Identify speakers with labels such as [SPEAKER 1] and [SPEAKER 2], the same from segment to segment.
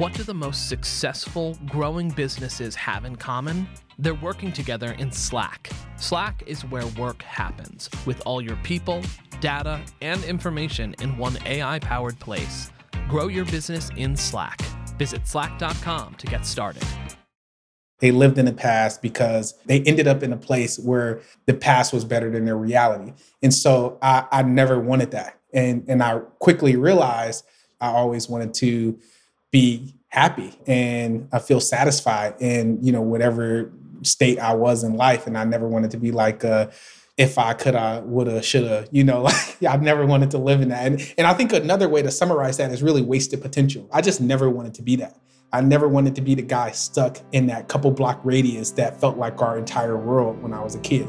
[SPEAKER 1] What do the most successful growing businesses have in common? They're working together in Slack. Slack is where work happens, with all your people, data, and information in one AI powered place. Grow your business in Slack. Visit slack.com to get started.
[SPEAKER 2] They lived in the past because they ended up in a place where the past was better than their reality. And so I, I never wanted that. And, and I quickly realized I always wanted to be happy and I feel satisfied in, you know, whatever state I was in life. And I never wanted to be like, uh, if I could, I woulda, shoulda, you know, like I've never wanted to live in that. And, and I think another way to summarize that is really wasted potential. I just never wanted to be that. I never wanted to be the guy stuck in that couple block radius that felt like our entire world when I was a kid.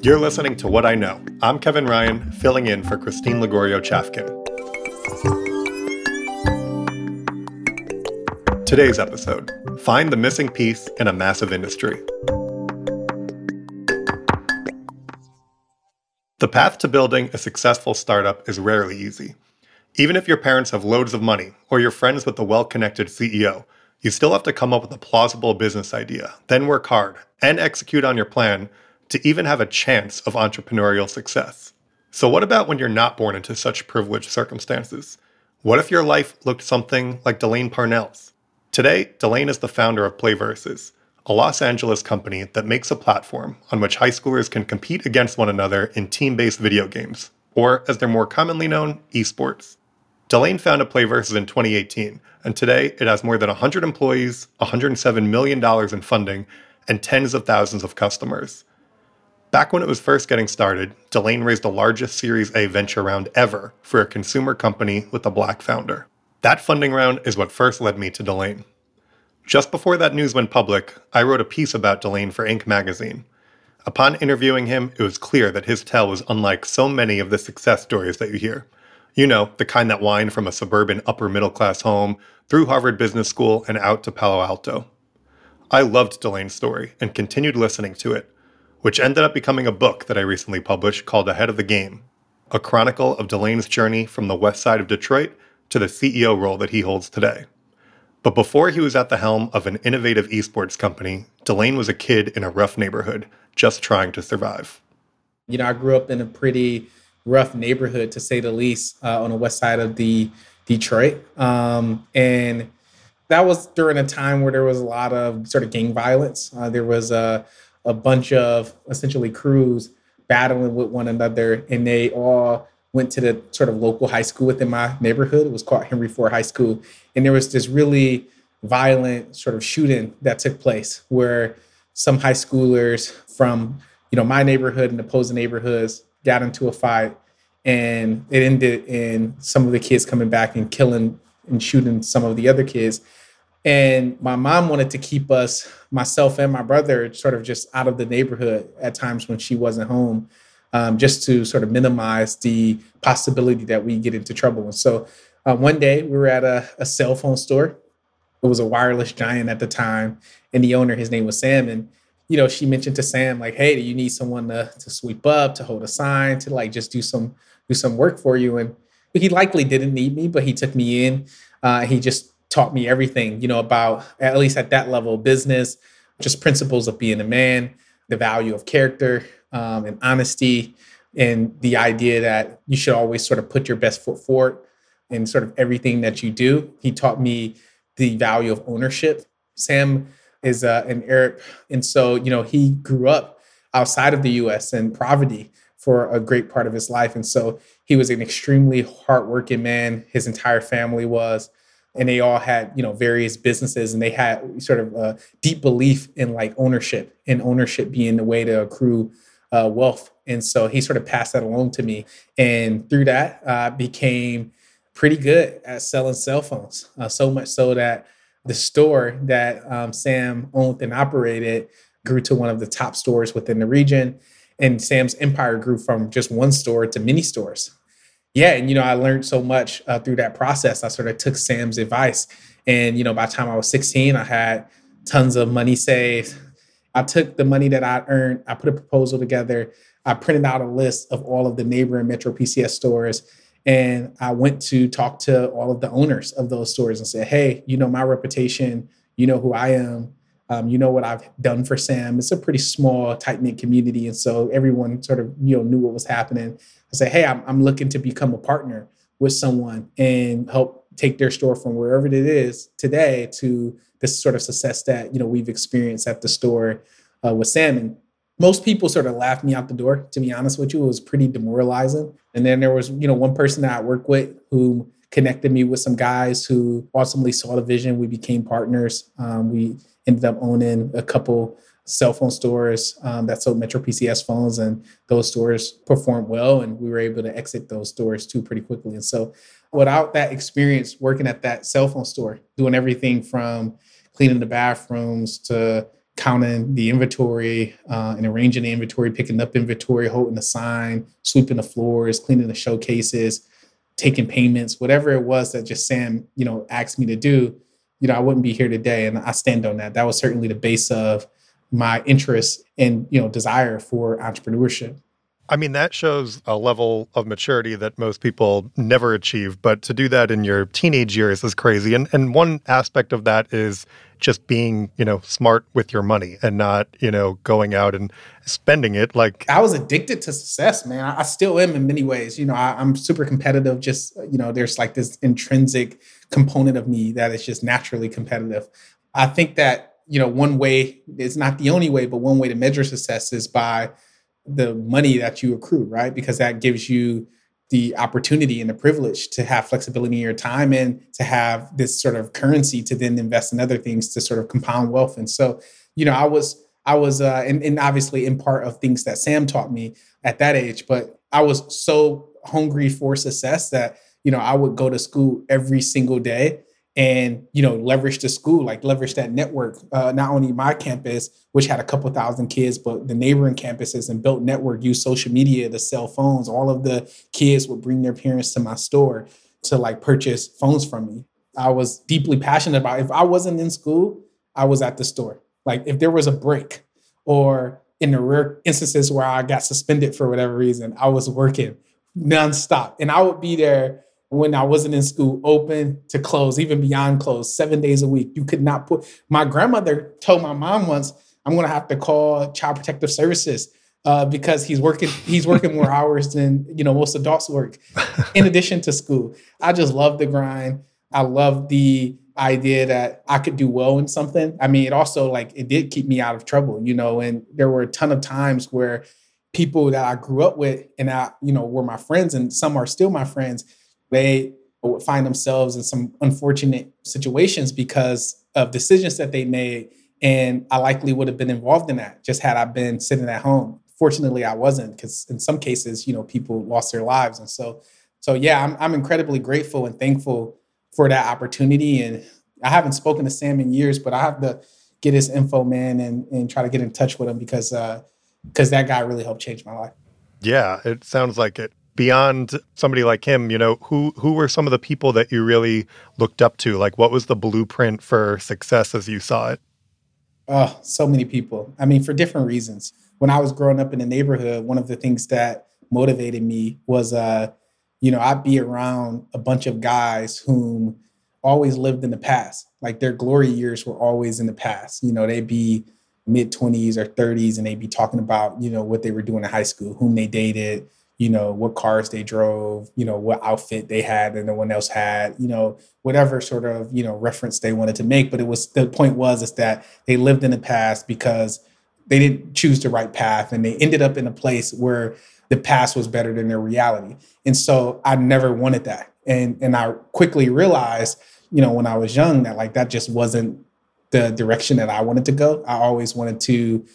[SPEAKER 3] You're listening to What I Know. I'm Kevin Ryan, filling in for Christine Lagorio Chafkin. Today's episode Find the missing piece in a massive industry. The path to building a successful startup is rarely easy. Even if your parents have loads of money or you're friends with a well connected CEO, you still have to come up with a plausible business idea, then work hard and execute on your plan to even have a chance of entrepreneurial success. So, what about when you're not born into such privileged circumstances? What if your life looked something like Delane Parnell's? Today, Delane is the founder of PlayVS, a Los Angeles company that makes a platform on which high schoolers can compete against one another in team based video games, or as they're more commonly known, esports. Delane founded PlayVS in 2018, and today it has more than 100 employees, $107 million in funding, and tens of thousands of customers. Back when it was first getting started, Delane raised the largest Series A venture round ever for a consumer company with a black founder. That funding round is what first led me to Delane. Just before that news went public, I wrote a piece about Delane for Inc. magazine. Upon interviewing him, it was clear that his tale was unlike so many of the success stories that you hear. You know, the kind that wind from a suburban upper middle class home through Harvard Business School and out to Palo Alto. I loved Delane's story and continued listening to it which ended up becoming a book that I recently published called Ahead of the Game, a chronicle of Delane's journey from the west side of Detroit to the CEO role that he holds today. But before he was at the helm of an innovative esports company, Delane was a kid in a rough neighborhood, just trying to survive.
[SPEAKER 2] You know, I grew up in a pretty rough neighborhood, to say the least, uh, on the west side of the Detroit, um, and that was during a time where there was a lot of sort of gang violence. Uh, there was a a bunch of essentially crews battling with one another, and they all went to the sort of local high school within my neighborhood. It was called Henry Ford High School, and there was this really violent sort of shooting that took place where some high schoolers from you know my neighborhood and opposing neighborhoods got into a fight and it ended in some of the kids coming back and killing and shooting some of the other kids and my mom wanted to keep us, myself and my brother, sort of just out of the neighborhood at times when she wasn't home, um, just to sort of minimize the possibility that we get into trouble. And so uh, one day we were at a, a cell phone store. It was a wireless giant at the time. And the owner, his name was Sam. And, you know, she mentioned to Sam, like, hey, do you need someone to, to sweep up, to hold a sign, to like just do some do some work for you? And he likely didn't need me, but he took me in. Uh, he just taught me everything, you know, about at least at that level, business, just principles of being a man, the value of character um, and honesty, and the idea that you should always sort of put your best foot forward in sort of everything that you do. He taught me the value of ownership. Sam is uh, an Arab, and so you know he grew up outside of the U.S. in poverty for a great part of his life, and so he was an extremely hardworking man. His entire family was and they all had you know various businesses and they had sort of a deep belief in like ownership and ownership being the way to accrue uh, wealth. And so he sort of passed that along to me. And through that uh, became pretty good at selling cell phones uh, so much so that the store that um, sam owned and operated grew to one of the top stores within the region. And sam's empire grew from just one store to many stores yeah, and you know, I learned so much uh, through that process. I sort of took Sam's advice, and you know, by the time I was 16, I had tons of money saved. I took the money that I earned, I put a proposal together, I printed out a list of all of the neighboring Metro PCS stores. And I went to talk to all of the owners of those stores and said, hey, you know my reputation, you know who I am, um, you know what I've done for Sam. It's a pretty small, tight knit community, and so everyone sort of you know knew what was happening. I say, hey, I'm, I'm looking to become a partner with someone and help take their store from wherever it is today to this sort of success that you know we've experienced at the store uh, with Sam. And most people sort of laughed me out the door. To be honest with you, it was pretty demoralizing. And then there was you know one person that I work with who connected me with some guys who ultimately saw the vision. We became partners. Um, we ended up owning a couple cell phone stores um, that sold Metro PCS phones, and those stores performed well, and we were able to exit those stores too pretty quickly. And so, without that experience working at that cell phone store, doing everything from cleaning the bathrooms to counting the inventory uh, and arranging the inventory, picking up inventory, holding the sign, sweeping the floors, cleaning the showcases, taking payments, whatever it was that just Sam, you know, asked me to do, you know, I wouldn't be here today. And I stand on that. That was certainly the base of my interest and, you know, desire for entrepreneurship.
[SPEAKER 3] I mean, that shows a level of maturity that most people never achieve. But to do that in your teenage years is crazy. And and one aspect of that is just being, you know, smart with your money and not, you know, going out and spending it like
[SPEAKER 2] I was addicted to success, man. I, I still am in many ways. You know, I, I'm super competitive. Just, you know, there's like this intrinsic component of me that is just naturally competitive. I think that, you know, one way, it's not the only way, but one way to measure success is by the money that you accrue, right? Because that gives you the opportunity and the privilege to have flexibility in your time and to have this sort of currency to then invest in other things to sort of compound wealth. And so, you know, I was, I was, uh, and, and obviously in part of things that Sam taught me at that age, but I was so hungry for success that, you know, I would go to school every single day and you know leverage the school like leverage that network uh, not only my campus which had a couple thousand kids but the neighboring campuses and built network use social media the cell phones all of the kids would bring their parents to my store to like purchase phones from me i was deeply passionate about it. if i wasn't in school i was at the store like if there was a break or in the rare instances where i got suspended for whatever reason i was working nonstop and i would be there when I wasn't in school, open to close, even beyond close, seven days a week. You could not put. My grandmother told my mom once, "I'm going to have to call Child Protective Services uh, because he's working. He's working more hours than you know most adults work, in addition to school." I just love the grind. I love the idea that I could do well in something. I mean, it also like it did keep me out of trouble, you know. And there were a ton of times where people that I grew up with and I, you know, were my friends, and some are still my friends they find themselves in some unfortunate situations because of decisions that they made. And I likely would have been involved in that just had I been sitting at home. Fortunately, I wasn't because in some cases, you know, people lost their lives. And so, so yeah, I'm, I'm incredibly grateful and thankful for that opportunity. And I haven't spoken to Sam in years, but I have to get his info, man, and, and try to get in touch with him because, uh, because that guy really helped change my life.
[SPEAKER 3] Yeah, it sounds like it beyond somebody like him, you know, who who were some of the people that you really looked up to? Like what was the blueprint for success as you saw it?
[SPEAKER 2] Oh, so many people. I mean, for different reasons. When I was growing up in the neighborhood, one of the things that motivated me was uh, you know, I'd be around a bunch of guys whom always lived in the past. Like their glory years were always in the past. You know, they'd be mid 20s or 30s and they'd be talking about, you know, what they were doing in high school, whom they dated, you know, what cars they drove, you know, what outfit they had and no one else had, you know, whatever sort of, you know, reference they wanted to make. But it was the point was is that they lived in the past because they didn't choose the right path and they ended up in a place where the past was better than their reality. And so I never wanted that. And and I quickly realized, you know, when I was young that like that just wasn't the direction that I wanted to go. I always wanted to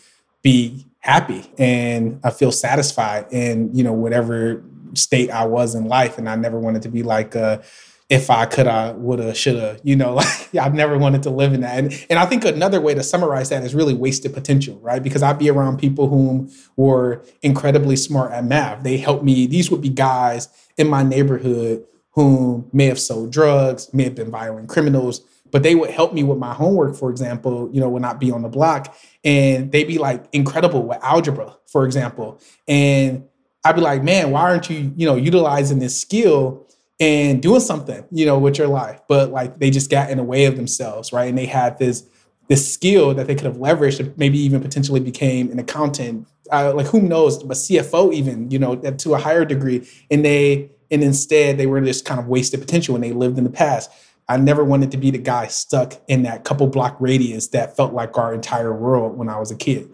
[SPEAKER 2] be happy and I feel satisfied in, you know, whatever state I was in life. And I never wanted to be like, uh, if I could, I woulda, shoulda, you know, like I've never wanted to live in that. And, and I think another way to summarize that is really wasted potential, right? Because I'd be around people whom were incredibly smart at math. They helped me. These would be guys in my neighborhood whom may have sold drugs, may have been violent criminals, but they would help me with my homework, for example, you know, would not be on the block. And they'd be like incredible with algebra, for example. And I'd be like, man, why aren't you, you know, utilizing this skill and doing something, you know, with your life? But like they just got in the way of themselves, right? And they had this this skill that they could have leveraged, maybe even potentially became an accountant, uh, like who knows, but CFO even, you know, to a higher degree. And they and instead they were just kind of wasted potential when they lived in the past. I never wanted to be the guy stuck in that couple block radius that felt like our entire world when I was a kid.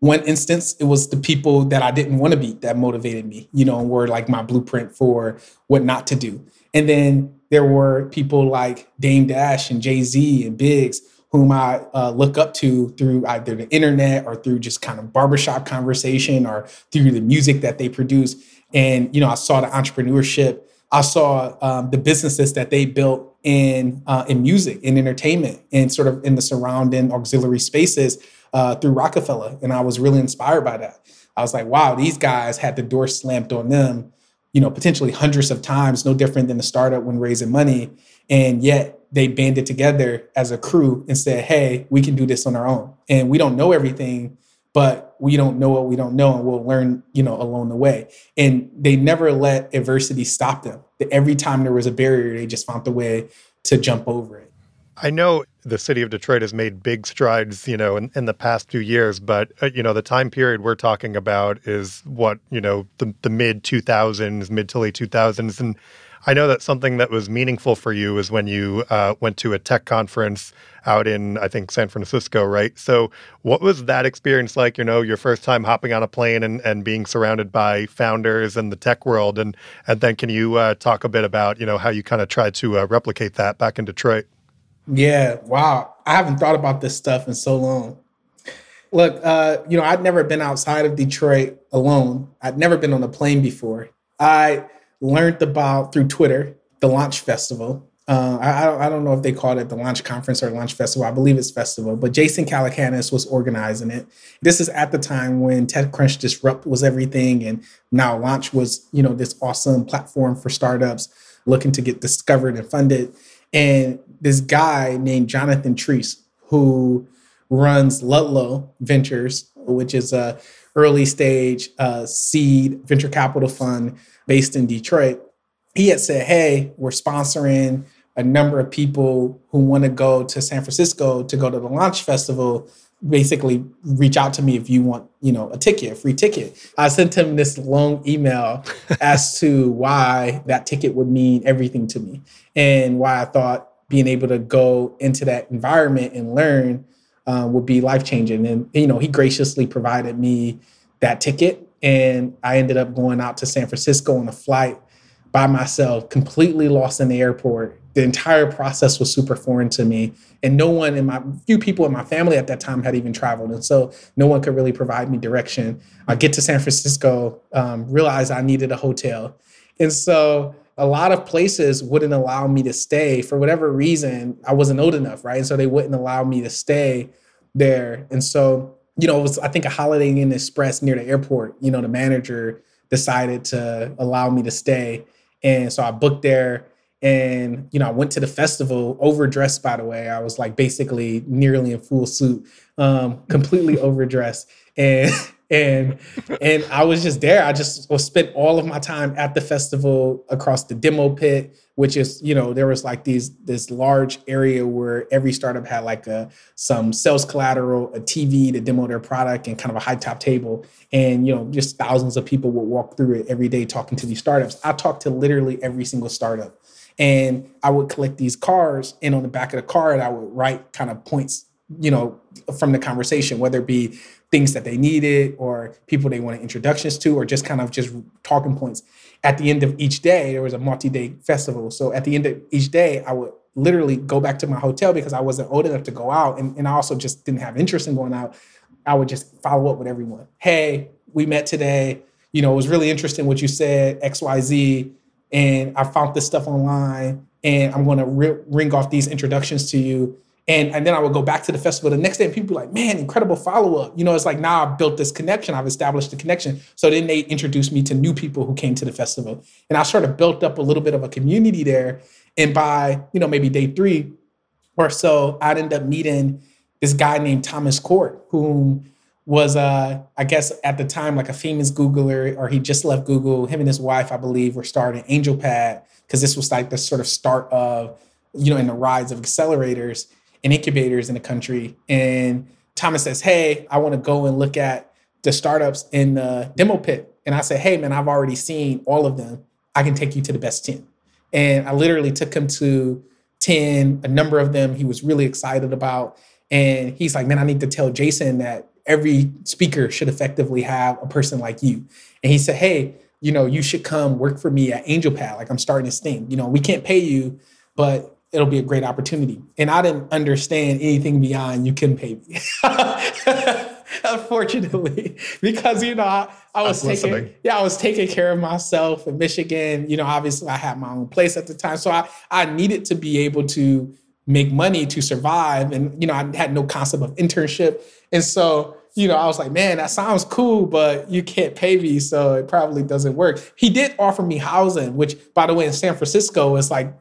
[SPEAKER 2] One instance, it was the people that I didn't want to be that motivated me, you know, were like my blueprint for what not to do. And then there were people like Dame Dash and Jay Z and Biggs, whom I uh, look up to through either the internet or through just kind of barbershop conversation or through the music that they produce. And, you know, I saw the entrepreneurship I saw um, the businesses that they built in uh, in music, in entertainment, and sort of in the surrounding auxiliary spaces uh, through Rockefeller, and I was really inspired by that. I was like, wow, these guys had the door slammed on them, you know, potentially hundreds of times, no different than the startup when raising money, and yet they banded together as a crew and said, hey, we can do this on our own, and we don't know everything, but we don't know what we don't know and we'll learn you know along the way. And they never let adversity stop them. Every time there was a barrier they just found a way to jump over it.
[SPEAKER 3] I know the city of Detroit has made big strides, you know, in, in the past few years, but uh, you know, the time period we're talking about is what you know, the, the mid 2000s, mid to late 2000s, and I know that something that was meaningful for you was when you uh, went to a tech conference out in, I think, San Francisco, right? So, what was that experience like? You know, your first time hopping on a plane and, and being surrounded by founders in the tech world, and and then can you uh, talk a bit about you know how you kind of tried to uh, replicate that back in Detroit?
[SPEAKER 2] Yeah, wow. I haven't thought about this stuff in so long. Look, uh, you know, I'd never been outside of Detroit alone. I'd never been on a plane before. I learned about through Twitter the launch festival. Uh, I, I, don't know if they called it the launch conference or launch festival. I believe it's festival, but Jason Calacanis was organizing it. This is at the time when TechCrunch Disrupt was everything, and now Launch was you know this awesome platform for startups looking to get discovered and funded. And this guy named Jonathan Triest, who runs Ludlow Ventures, which is a early stage uh, seed venture capital fund based in Detroit, he had said, Hey, we're sponsoring a number of people who want to go to San Francisco to go to the launch festival. Basically, reach out to me if you want, you know, a ticket, a free ticket. I sent him this long email as to why that ticket would mean everything to me and why I thought being able to go into that environment and learn uh, would be life changing. And you know, he graciously provided me that ticket, and I ended up going out to San Francisco on a flight by myself, completely lost in the airport. The entire process was super foreign to me, and no one in my few people in my family at that time had even traveled, and so no one could really provide me direction. I get to San Francisco, um, realize I needed a hotel, and so a lot of places wouldn't allow me to stay for whatever reason. I wasn't old enough, right? And so they wouldn't allow me to stay there. And so, you know, it was, I think, a Holiday Inn Express near the airport. You know, the manager decided to allow me to stay. And so I booked there and, you know, I went to the festival overdressed, by the way. I was like basically nearly in full suit, um, completely overdressed. And and and I was just there. I just was spent all of my time at the festival across the demo pit, which is you know there was like these this large area where every startup had like a some sales collateral, a TV to demo their product, and kind of a high top table, and you know just thousands of people would walk through it every day talking to these startups. I talked to literally every single startup, and I would collect these cards, and on the back of the card I would write kind of points you know from the conversation whether it be things that they needed or people they wanted introductions to or just kind of just talking points. At the end of each day there was a multi-day festival. So at the end of each day i would literally go back to my hotel because i wasn't old enough to go out and, and i also just didn't have interest in going out. I would just follow up with everyone. Hey we met today. You know it was really interesting what you said xyz and i found this stuff online and i'm going to re- ring off these introductions to you and, and then I would go back to the festival the next day and people like, man, incredible follow up. You know, it's like now I've built this connection, I've established a connection. So then they introduced me to new people who came to the festival. And I sort of built up a little bit of a community there. And by, you know, maybe day three, or so, I'd end up meeting this guy named Thomas Korte, who was, uh, I guess at the time, like a famous Googler, or he just left Google. Him and his wife, I believe, were starting AngelPad because this was like the sort of start of, you know, in the rise of accelerators and incubators in the country. And Thomas says, Hey, I want to go and look at the startups in the demo pit. And I said, Hey, man, I've already seen all of them. I can take you to the best 10. And I literally took him to 10, a number of them he was really excited about. And he's like, Man, I need to tell Jason that every speaker should effectively have a person like you. And he said, Hey, you know, you should come work for me at AngelPad. Like I'm starting this thing. You know, we can't pay you, but it'll be a great opportunity. And I didn't understand anything beyond you can pay me. Unfortunately, because you know, I, I was taking listening. yeah, I was taking care of myself in Michigan. You know, obviously I had my own place at the time. So I, I needed to be able to make money to survive. And, you know, I had no concept of internship. And so, you know, I was like, man, that sounds cool, but you can't pay me. So it probably doesn't work. He did offer me housing, which by the way, in San Francisco is like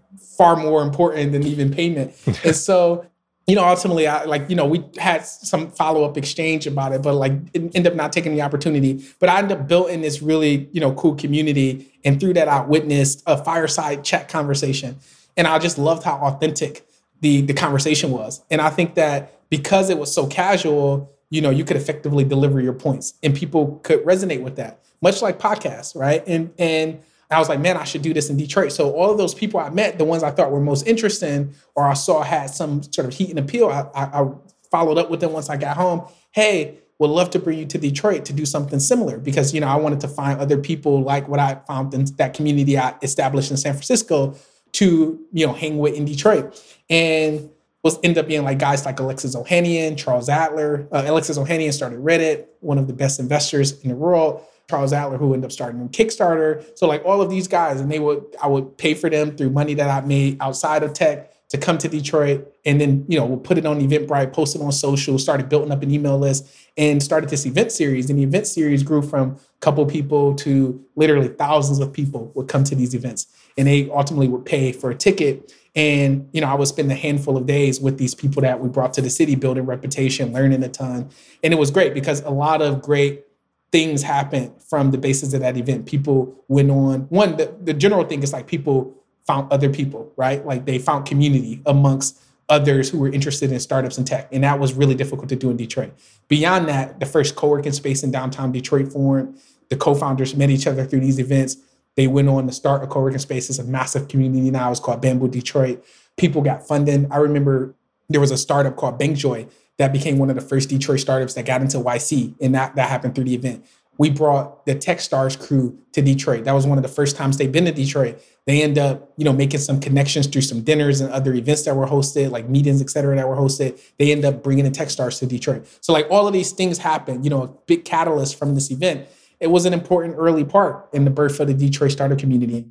[SPEAKER 2] far more important than even payment. and so, you know, ultimately, I like, you know, we had some follow up exchange about it, but like, end up not taking the opportunity. But I ended up building this really, you know, cool community, and through that, I witnessed a fireside chat conversation, and I just loved how authentic the the conversation was. And I think that because it was so casual, you know, you could effectively deliver your points, and people could resonate with that, much like podcasts, right? And and I was like, man, I should do this in Detroit. So all of those people I met, the ones I thought were most interesting or I saw had some sort of heat and appeal, I, I, I followed up with them once I got home. Hey, would love to bring you to Detroit to do something similar because you know I wanted to find other people like what I found in that community I established in San Francisco to you know hang with in Detroit, and was end up being like guys like Alexis Ohanian, Charles Adler. Uh, Alexis Ohanian started Reddit, one of the best investors in the world. Charles Adler, who ended up starting on Kickstarter. So like all of these guys, and they would I would pay for them through money that I made outside of tech to come to Detroit, and then you know we'll put it on Eventbrite, post it on social, started building up an email list, and started this event series. And the event series grew from a couple people to literally thousands of people would come to these events, and they ultimately would pay for a ticket. And you know, I would spend a handful of days with these people that we brought to the city, building reputation, learning a ton, and it was great because a lot of great things happened from the basis of that event. People went on. One, the, the general thing is like people found other people, right? Like they found community amongst others who were interested in startups and tech. And that was really difficult to do in Detroit. Beyond that, the first co working space in downtown Detroit formed. The co founders met each other through these events. They went on to start a co working space. It's a massive community now. It's called Bamboo Detroit. People got funding. I remember there was a startup called BankJoy that became one of the first Detroit startups that got into YC, and that that happened through the event. We brought the TechStars crew to Detroit. That was one of the first times they've been to Detroit. They end up, you know, making some connections through some dinners and other events that were hosted, like meetings, et cetera, that were hosted. They end up bringing the TechStars to Detroit. So, like, all of these things happen. You know, a big catalyst from this event. It was an important early part in the birth of the Detroit startup community.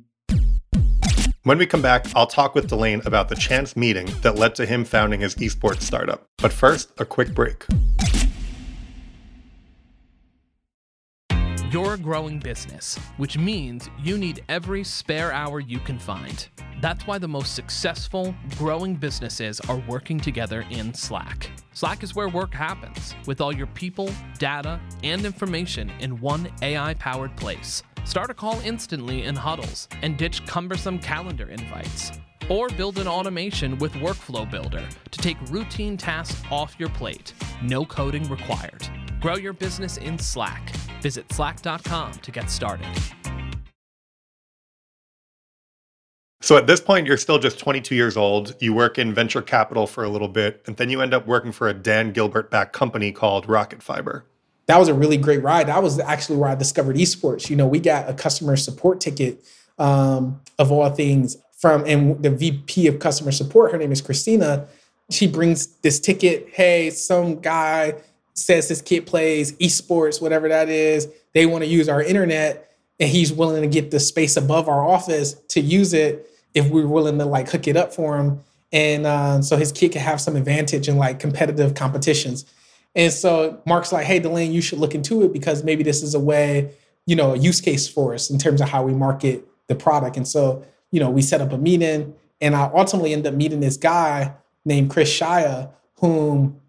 [SPEAKER 3] When we come back, I'll talk with Delane about the chance meeting that led to him founding his esports startup. But first, a quick break.
[SPEAKER 1] You're a growing business, which means you need every spare hour you can find. That's why the most successful, growing businesses are working together in Slack. Slack is where work happens, with all your people, data, and information in one AI powered place. Start a call instantly in huddles and ditch cumbersome calendar invites. Or build an automation with Workflow Builder to take routine tasks off your plate. No coding required. Grow your business in Slack. Visit slack.com to get started.
[SPEAKER 3] So at this point, you're still just 22 years old. You work in venture capital for a little bit, and then you end up working for a Dan Gilbert backed company called Rocket Fiber
[SPEAKER 2] that was a really great ride. That was actually where I discovered esports. You know, we got a customer support ticket um, of all things from, and the VP of customer support, her name is Christina. She brings this ticket. Hey, some guy says his kid plays esports, whatever that is. They want to use our internet, and he's willing to get the space above our office to use it if we're willing to like hook it up for him. And uh, so his kid can have some advantage in like competitive competitions. And so Mark's like, hey, Delane, you should look into it because maybe this is a way, you know, a use case for us in terms of how we market the product. And so, you know, we set up a meeting and I ultimately end up meeting this guy named Chris Shia, whom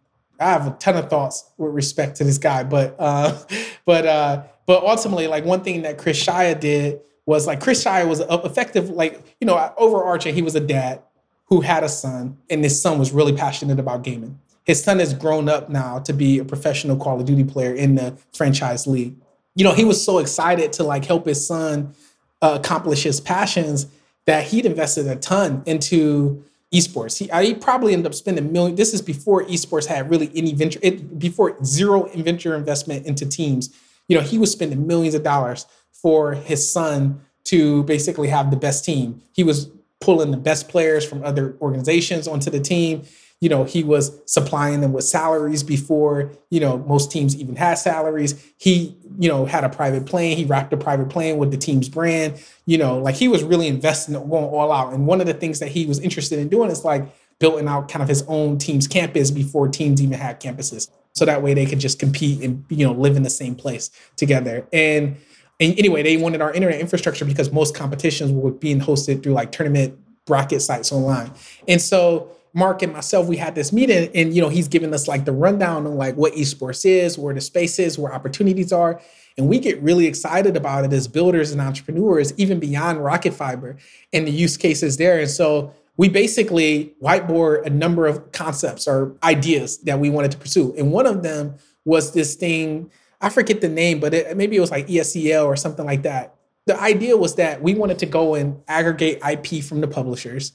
[SPEAKER 2] I have a ton of thoughts with respect to this guy, but uh, but uh, but ultimately, like one thing that Chris Shia did was like Chris Shia was effective, like you know, overarching. He was a dad who had a son, and his son was really passionate about gaming. His son has grown up now to be a professional Call of Duty player in the franchise league. You know, he was so excited to like help his son uh, accomplish his passions that he'd invested a ton into esports. He, he probably ended up spending million. This is before esports had really any venture, it, before zero venture investment into teams. You know, he was spending millions of dollars for his son to basically have the best team. He was pulling the best players from other organizations onto the team you know, he was supplying them with salaries before, you know, most teams even had salaries. He, you know, had a private plane. He rocked a private plane with the team's brand. You know, like he was really investing, going all out. And one of the things that he was interested in doing is like building out kind of his own team's campus before teams even had campuses. So that way they could just compete and, you know, live in the same place together. And, and anyway, they wanted our internet infrastructure because most competitions were being hosted through like tournament bracket sites online. And so Mark and myself, we had this meeting, and you know, he's giving us like the rundown on like what esports is, where the space is, where opportunities are. And we get really excited about it as builders and entrepreneurs, even beyond Rocket Fiber and the use cases there. And so we basically whiteboard a number of concepts or ideas that we wanted to pursue. And one of them was this thing, I forget the name, but it, maybe it was like ESEL or something like that. The idea was that we wanted to go and aggregate IP from the publishers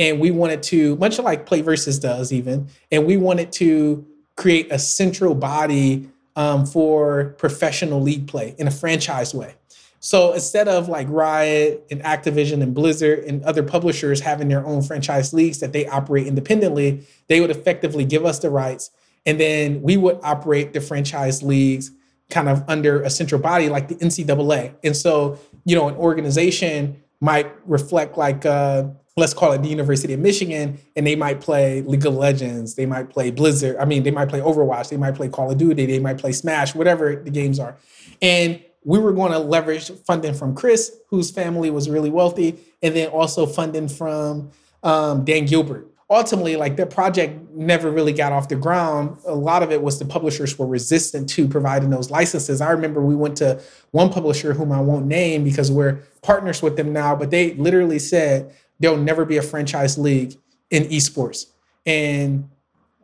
[SPEAKER 2] and we wanted to much like PlayVS does even and we wanted to create a central body um, for professional league play in a franchise way. So instead of like riot and activision and blizzard and other publishers having their own franchise leagues that they operate independently they would effectively give us the rights and then we would operate the franchise leagues kind of under a central body like the ncaa and so you know an organization might reflect like uh, let's call it the University of Michigan, and they might play League of Legends, they might play Blizzard, I mean, they might play Overwatch, they might play Call of Duty, they might play Smash, whatever the games are. And we were going to leverage funding from Chris, whose family was really wealthy, and then also funding from um, Dan Gilbert. Ultimately, like that project never really got off the ground. A lot of it was the publishers were resistant to providing those licenses. I remember we went to one publisher whom I won't name because we're partners with them now, but they literally said, there'll never be a franchise league in esports. And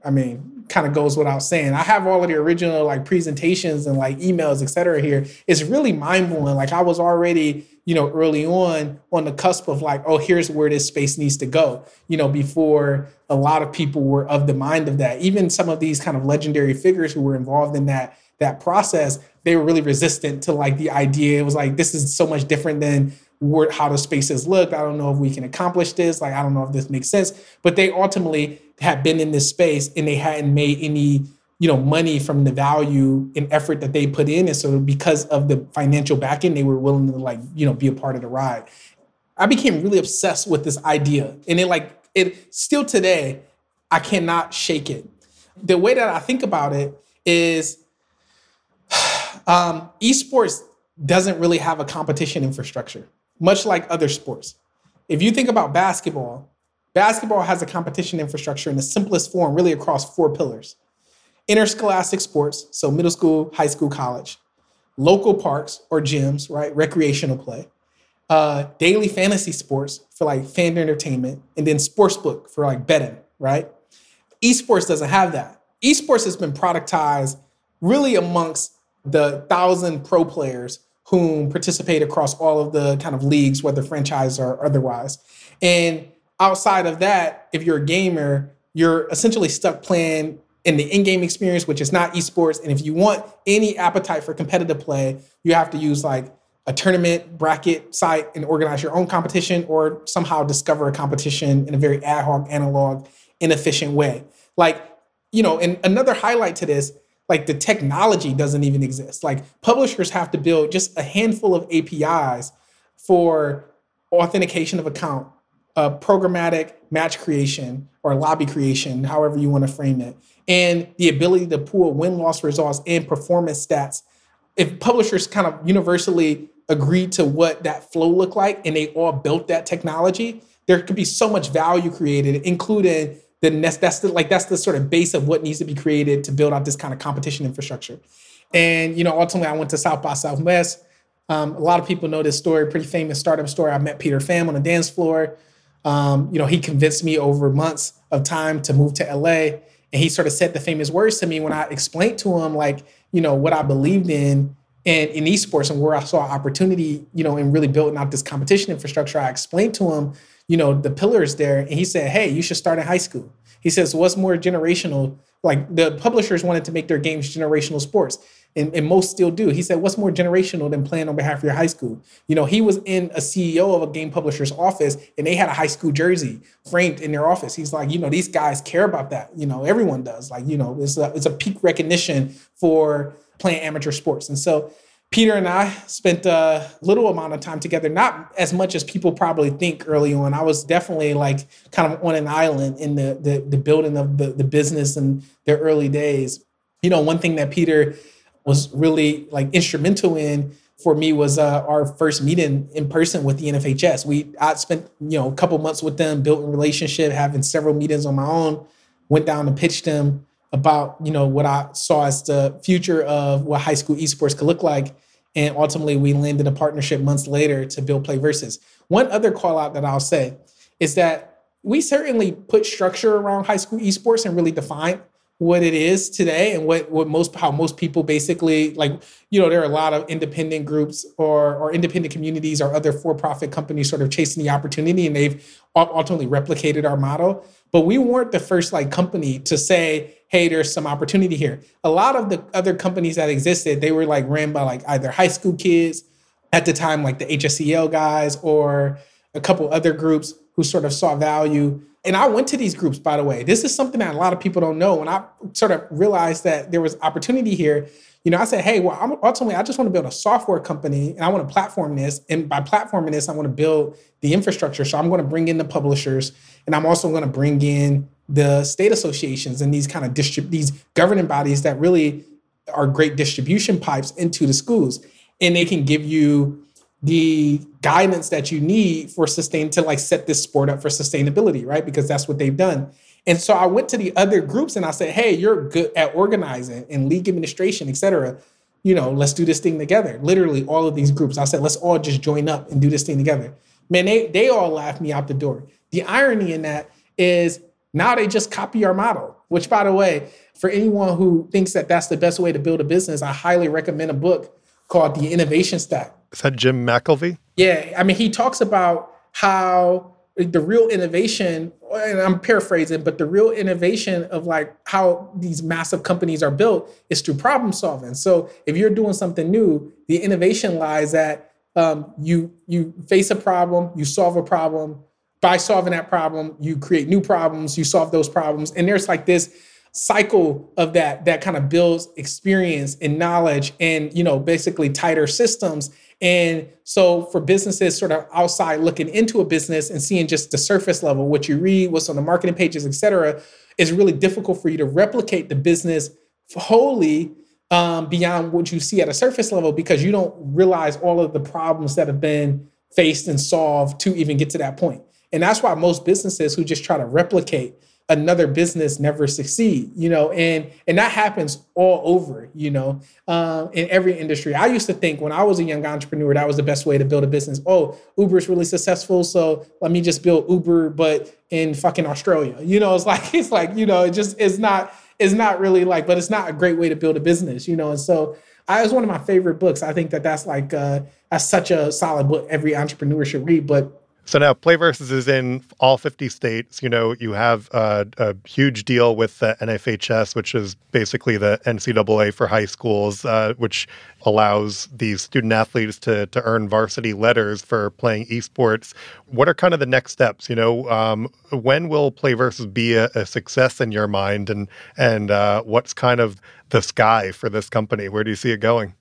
[SPEAKER 2] I mean, kind of goes without saying. I have all of the original like presentations and like emails, et cetera, here. It's really mind blowing. Like I was already, you know, early on on the cusp of like, oh, here's where this space needs to go, you know, before a lot of people were of the mind of that. Even some of these kind of legendary figures who were involved in that that process, they were really resistant to like the idea. It was like, this is so much different than where, how the spaces look. I don't know if we can accomplish this. Like, I don't know if this makes sense. But they ultimately had been in this space and they hadn't made any, you know, money from the value and effort that they put in. And so because of the financial backing, they were willing to like, you know, be a part of the ride. I became really obsessed with this idea. And it like it still today, I cannot shake it. The way that I think about it is um, esports doesn't really have a competition infrastructure much like other sports. If you think about basketball, basketball has a competition infrastructure in the simplest form, really across four pillars interscholastic sports, so middle school, high school, college, local parks or gyms, right? Recreational play, uh, daily fantasy sports for like fan entertainment, and then sportsbook for like betting, right? Esports doesn't have that. Esports has been productized really amongst the thousand pro players whom participate across all of the kind of leagues, whether franchise or otherwise. And outside of that, if you're a gamer, you're essentially stuck playing in the in-game experience, which is not esports. And if you want any appetite for competitive play, you have to use like a tournament bracket site and organize your own competition or somehow discover a competition in a very ad hoc, analog, inefficient way. Like, you know, and another highlight to this like the technology doesn't even exist. Like publishers have to build just a handful of APIs for authentication of account, uh, programmatic match creation or lobby creation, however you want to frame it, and the ability to pull win loss results and performance stats. If publishers kind of universally agreed to what that flow looked like and they all built that technology, there could be so much value created, including the that's the like that's the sort of base of what needs to be created to build out this kind of competition infrastructure. And you know, ultimately, I went to South by Southwest. Um, a lot of people know this story, pretty famous startup story. I met Peter Pham on the dance floor. Um, you know, he convinced me over months of time to move to LA. And he sort of said the famous words to me when I explained to him, like, you know, what I believed in and in esports and where I saw opportunity, you know, in really building out this competition infrastructure. I explained to him, you know, the pillars there. And he said, hey, you should start in high school. He says, what's more generational? Like the publishers wanted to make their games generational sports and, and, most still do. He said, What's more generational than playing on behalf of your high school? You know, he was in a CEO of a game publisher's office and they had a high school jersey framed in their office. He's like, You know, these guys care about that. You know, everyone does. Like, you know, it's a, it's a peak recognition for playing amateur sports. And so, Peter and I spent a little amount of time together, not as much as people probably think early on. I was definitely like kind of on an island in the the, the building of the, the business and their early days. You know, one thing that Peter was really like instrumental in for me was uh, our first meeting in person with the NFHS. We I spent you know a couple months with them, built a relationship, having several meetings on my own. Went down and pitched them about you know what I saw as the future of what high school esports could look like, and ultimately we landed a partnership months later to build PlayVS. One other call out that I'll say is that we certainly put structure around high school esports and really define what it is today and what what most how most people basically like you know there are a lot of independent groups or or independent communities or other for-profit companies sort of chasing the opportunity and they've ultimately replicated our model but we weren't the first like company to say hey there's some opportunity here a lot of the other companies that existed they were like ran by like either high school kids at the time like the HSEL guys or a couple other groups who sort of saw value and I went to these groups, by the way. This is something that a lot of people don't know. When I sort of realized that there was opportunity here, you know, I said, hey, well, I'm, ultimately, I just want to build a software company and I want to platform this. And by platforming this, I want to build the infrastructure. So I'm going to bring in the publishers and I'm also going to bring in the state associations and these kind of distrib- these governing bodies that really are great distribution pipes into the schools. And they can give you the guidance that you need for sustain to like set this sport up for sustainability, right? Because that's what they've done. And so I went to the other groups and I said, hey, you're good at organizing and league administration, et cetera. You know, let's do this thing together. Literally all of these groups. I said, let's all just join up and do this thing together. Man, they they all laughed me out the door. The irony in that is now they just copy our model, which by the way, for anyone who thinks that that's the best way to build a business, I highly recommend a book called The Innovation Stack
[SPEAKER 3] is that Jim McKelvey?
[SPEAKER 2] Yeah, I mean, he talks about how the real innovation, and I'm paraphrasing, but the real innovation of like how these massive companies are built is through problem solving. So if you're doing something new, the innovation lies that um, you you face a problem, you solve a problem. By solving that problem, you create new problems, you solve those problems, and there's like this cycle of that that kind of builds experience and knowledge and you know basically tighter systems and so for businesses sort of outside looking into a business and seeing just the surface level, what you read, what's on the marketing pages, et cetera, is really difficult for you to replicate the business wholly um, beyond what you see at a surface level because you don't realize all of the problems that have been faced and solved to even get to that point. And that's why most businesses who just try to replicate another business never succeed you know and and that happens all over you know um, in every industry. I used to think when i was a young entrepreneur that was the best way to build a business. Oh uber is really successful so let me just build uber but in fucking australia. You know it's like it's like you know it just it's not it's not really like but it's not a great way to build a business you know and so I, it's one of my favorite books. I think that that's like uh that's such a solid book every entrepreneur should read but
[SPEAKER 3] so now PlayVS is in all 50 states. You know, you have a, a huge deal with the NFHS, which is basically the NCAA for high schools, uh, which allows these student athletes to, to earn varsity letters for playing esports. What are kind of the next steps? You know, um, when will PlayVS be a, a, success in your mind? And, and uh, what's kind of the sky for this company? Where do you see it going?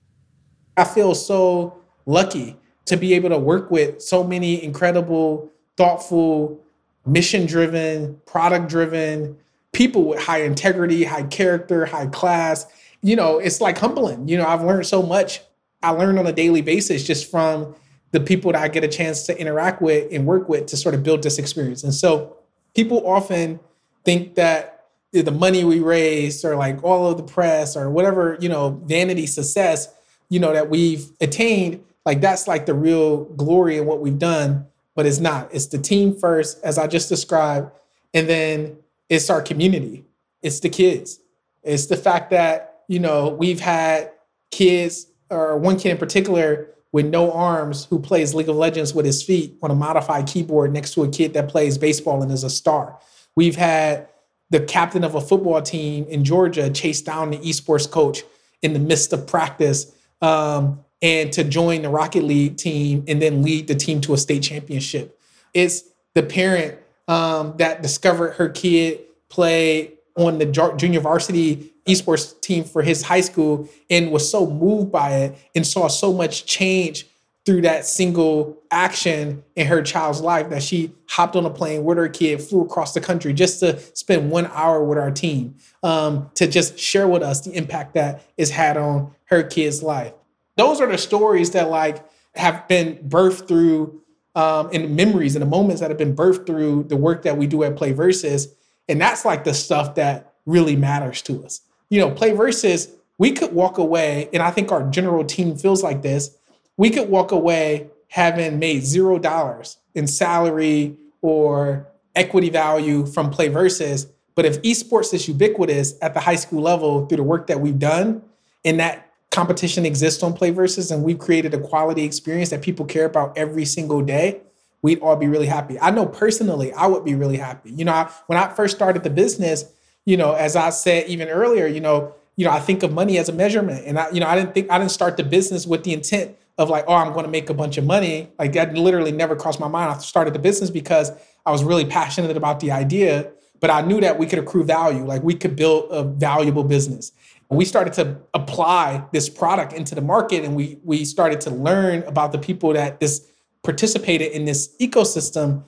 [SPEAKER 2] I feel so lucky to be able to work with so many incredible, thoughtful, mission driven, product driven people with high integrity, high character, high class. You know, it's like humbling. You know, I've learned so much. I learn on a daily basis just from the people that I get a chance to interact with and work with to sort of build this experience. And so people often think that the money we raised or like all of the press or whatever, you know, vanity success, you know, that we've attained, like that's like the real glory of what we've done, but it's not. It's the team first, as I just described, and then it's our community. It's the kids. It's the fact that, you know, we've had kids or one kid in particular with no arms who plays League of Legends with his feet on a modified keyboard next to a kid that plays baseball and is a star. We've had the captain of a football team in Georgia chase down the esports coach in the midst of practice um, and to join the Rocket League team and then lead the team to a state championship. It's the parent um, that discovered her kid play on the junior varsity esports team for his high school and was so moved by it and saw so much change through that single action in her child's life that she hopped on a plane with her kid, flew across the country just to spend one hour with our team, um, to just share with us the impact that it's had on her kid's life. Those are the stories that like have been birthed through um, and memories and the moments that have been birthed through the work that we do at PlayVS. And that's like the stuff that really matters to us. You know, PlayVS, we could walk away, and I think our general team feels like this we could walk away having made zero dollars in salary or equity value from PlayVS but if esports is ubiquitous at the high school level through the work that we've done and that competition exists on PlayVS and we've created a quality experience that people care about every single day we'd all be really happy i know personally i would be really happy you know I, when i first started the business you know as i said even earlier you know you know i think of money as a measurement and i you know i didn't think i didn't start the business with the intent of like, oh, I'm going to make a bunch of money. Like that literally never crossed my mind. I started the business because I was really passionate about the idea, but I knew that we could accrue value. Like we could build a valuable business. We started to apply this product into the market and we we started to learn about the people that this participated in this ecosystem.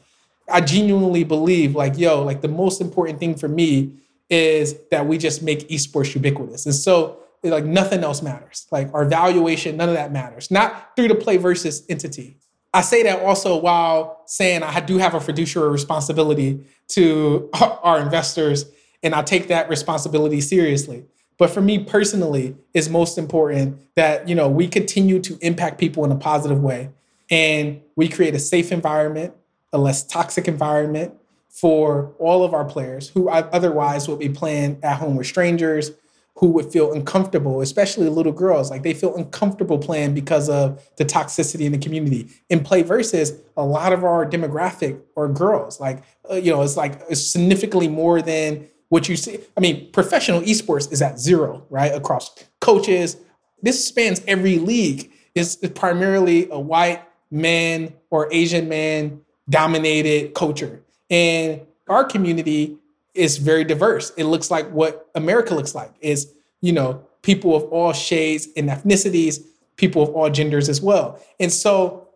[SPEAKER 2] I genuinely believe like, yo, like the most important thing for me is that we just make esports ubiquitous. And so like nothing else matters. Like our valuation, none of that matters. Not through the PlayVS entity. I say that also while saying I do have a fiduciary responsibility to our investors, and I take that responsibility seriously. But for me personally, it's most important that you know we continue to impact people in a positive way, and we create a safe environment, a less toxic environment for all of our players who otherwise would be playing at home with strangers who would feel uncomfortable, especially little girls. Like they feel uncomfortable playing because of the toxicity in the community. In PlayVS, a lot of our demographic are girls. Like, uh, you know, it's like significantly more than what you see. I mean, professional esports is at zero, right? Across coaches. This spans every league. It's primarily a white man or Asian man dominated culture. And our community is very diverse. It looks like what America looks like is, you know, people of all shades and ethnicities, people of all genders as well. And so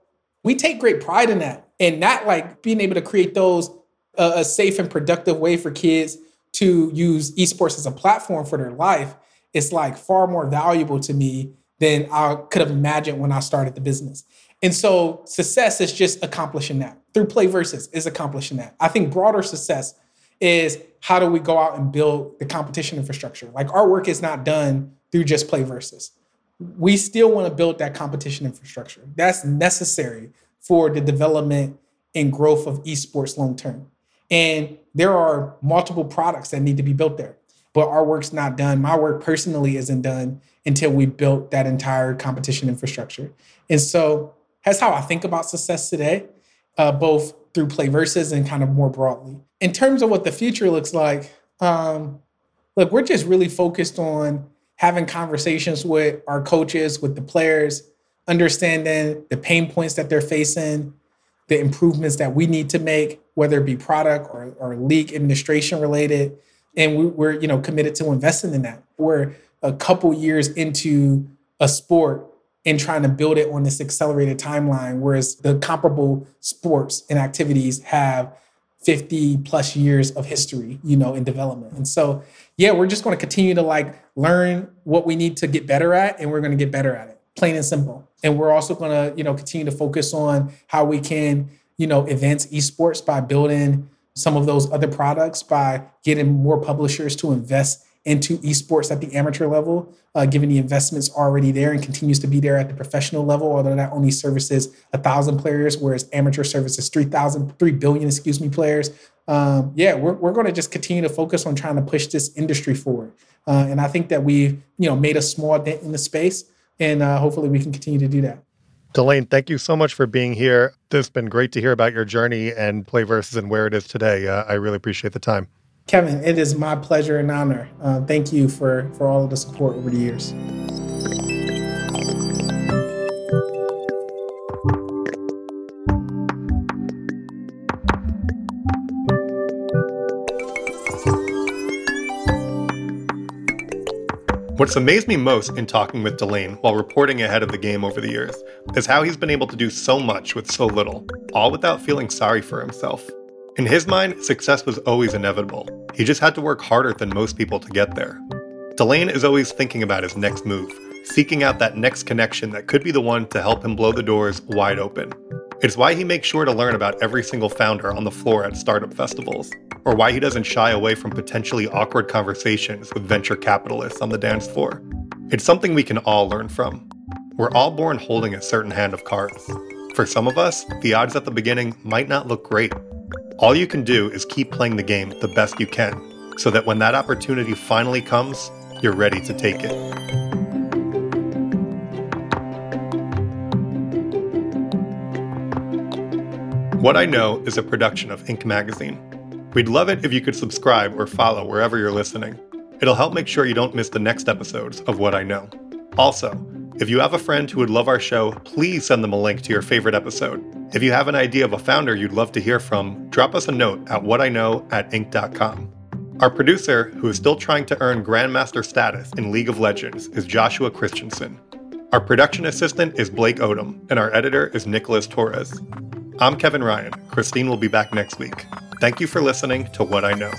[SPEAKER 2] we take great pride in that. And not like being able to create those uh, a safe and productive way for kids to use esports as a platform for their life It's like far more valuable to me than I could have imagined when I started the business. And so success is just accomplishing that through PlayVS is accomplishing that. I think broader success is how do we go out and build the competition infrastructure? Like our work is not done through just PlayVS. We still want to build that competition infrastructure. That's necessary for the development and growth of esports long term. And there are multiple products that need to be built there. But our work's not done. My work personally isn't done until we built that entire competition infrastructure. And so that's how I think about success today, uh, both through PlayVS and kind of more broadly in terms of what the future looks like, um, look, we're just really focused on having conversations with our coaches, with the players, understanding the pain points that they're facing, the improvements that we need to make, whether it be product or, or league administration related. And we, we're, you know, committed to investing in that. We're a couple years into a sport and trying to build it on this accelerated timeline, whereas the comparable sports and activities have 50 plus years of history, you know, in development. And so, yeah, we're just going to continue to like learn what we need to get better at and we're going to get better at it, plain and simple. And we're also going to, you know, continue to focus on how we can, you know, advance esports by building some of those other products by getting more publishers to invest into esports at the amateur level, uh, given the investments already there and continues to be there at the professional level, although that only services a thousand players, whereas amateur services 3,000, 3 billion, excuse me, players. Um, yeah, we're, we're going to just continue to focus on trying to push this industry forward. Uh, and I think that we've, you know, made a small dent in the space and uh, hopefully we can continue to do that.
[SPEAKER 3] Delane, thank you so much for being here. This has been great to hear about your journey and PlayVS and where it is today. Uh, I really appreciate the time.
[SPEAKER 2] Kevin, it is my pleasure and honor. Uh, thank you for, for all of the support over the years.
[SPEAKER 3] What's amazed me most in talking with Delane while reporting ahead of the game over the years is how he's been able to do so much with so little, all without feeling sorry for himself. In his mind, success was always inevitable. He just had to work harder than most people to get there. Delane is always thinking about his next move, seeking out that next connection that could be the one to help him blow the doors wide open. It's why he makes sure to learn about every single founder on the floor at startup festivals, or why he doesn't shy away from potentially awkward conversations with venture capitalists on the dance floor. It's something we can all learn from. We're all born holding a certain hand of cards. For some of us, the odds at the beginning might not look great, all you can do is keep playing the game the best you can, so that when that opportunity finally comes, you're ready to take it. What I Know is a production of Inc. Magazine. We'd love it if you could subscribe or follow wherever you're listening. It'll help make sure you don't miss the next episodes of What I Know. Also, if you have a friend who would love our show, please send them a link to your favorite episode. If you have an idea of a founder you'd love to hear from, drop us a note at whatiknow at inc.com. Our producer, who is still trying to earn Grandmaster status in League of Legends, is Joshua Christensen. Our production assistant is Blake Odom, and our editor is Nicholas Torres. I'm Kevin Ryan. Christine will be back next week. Thank you for listening to What I Know.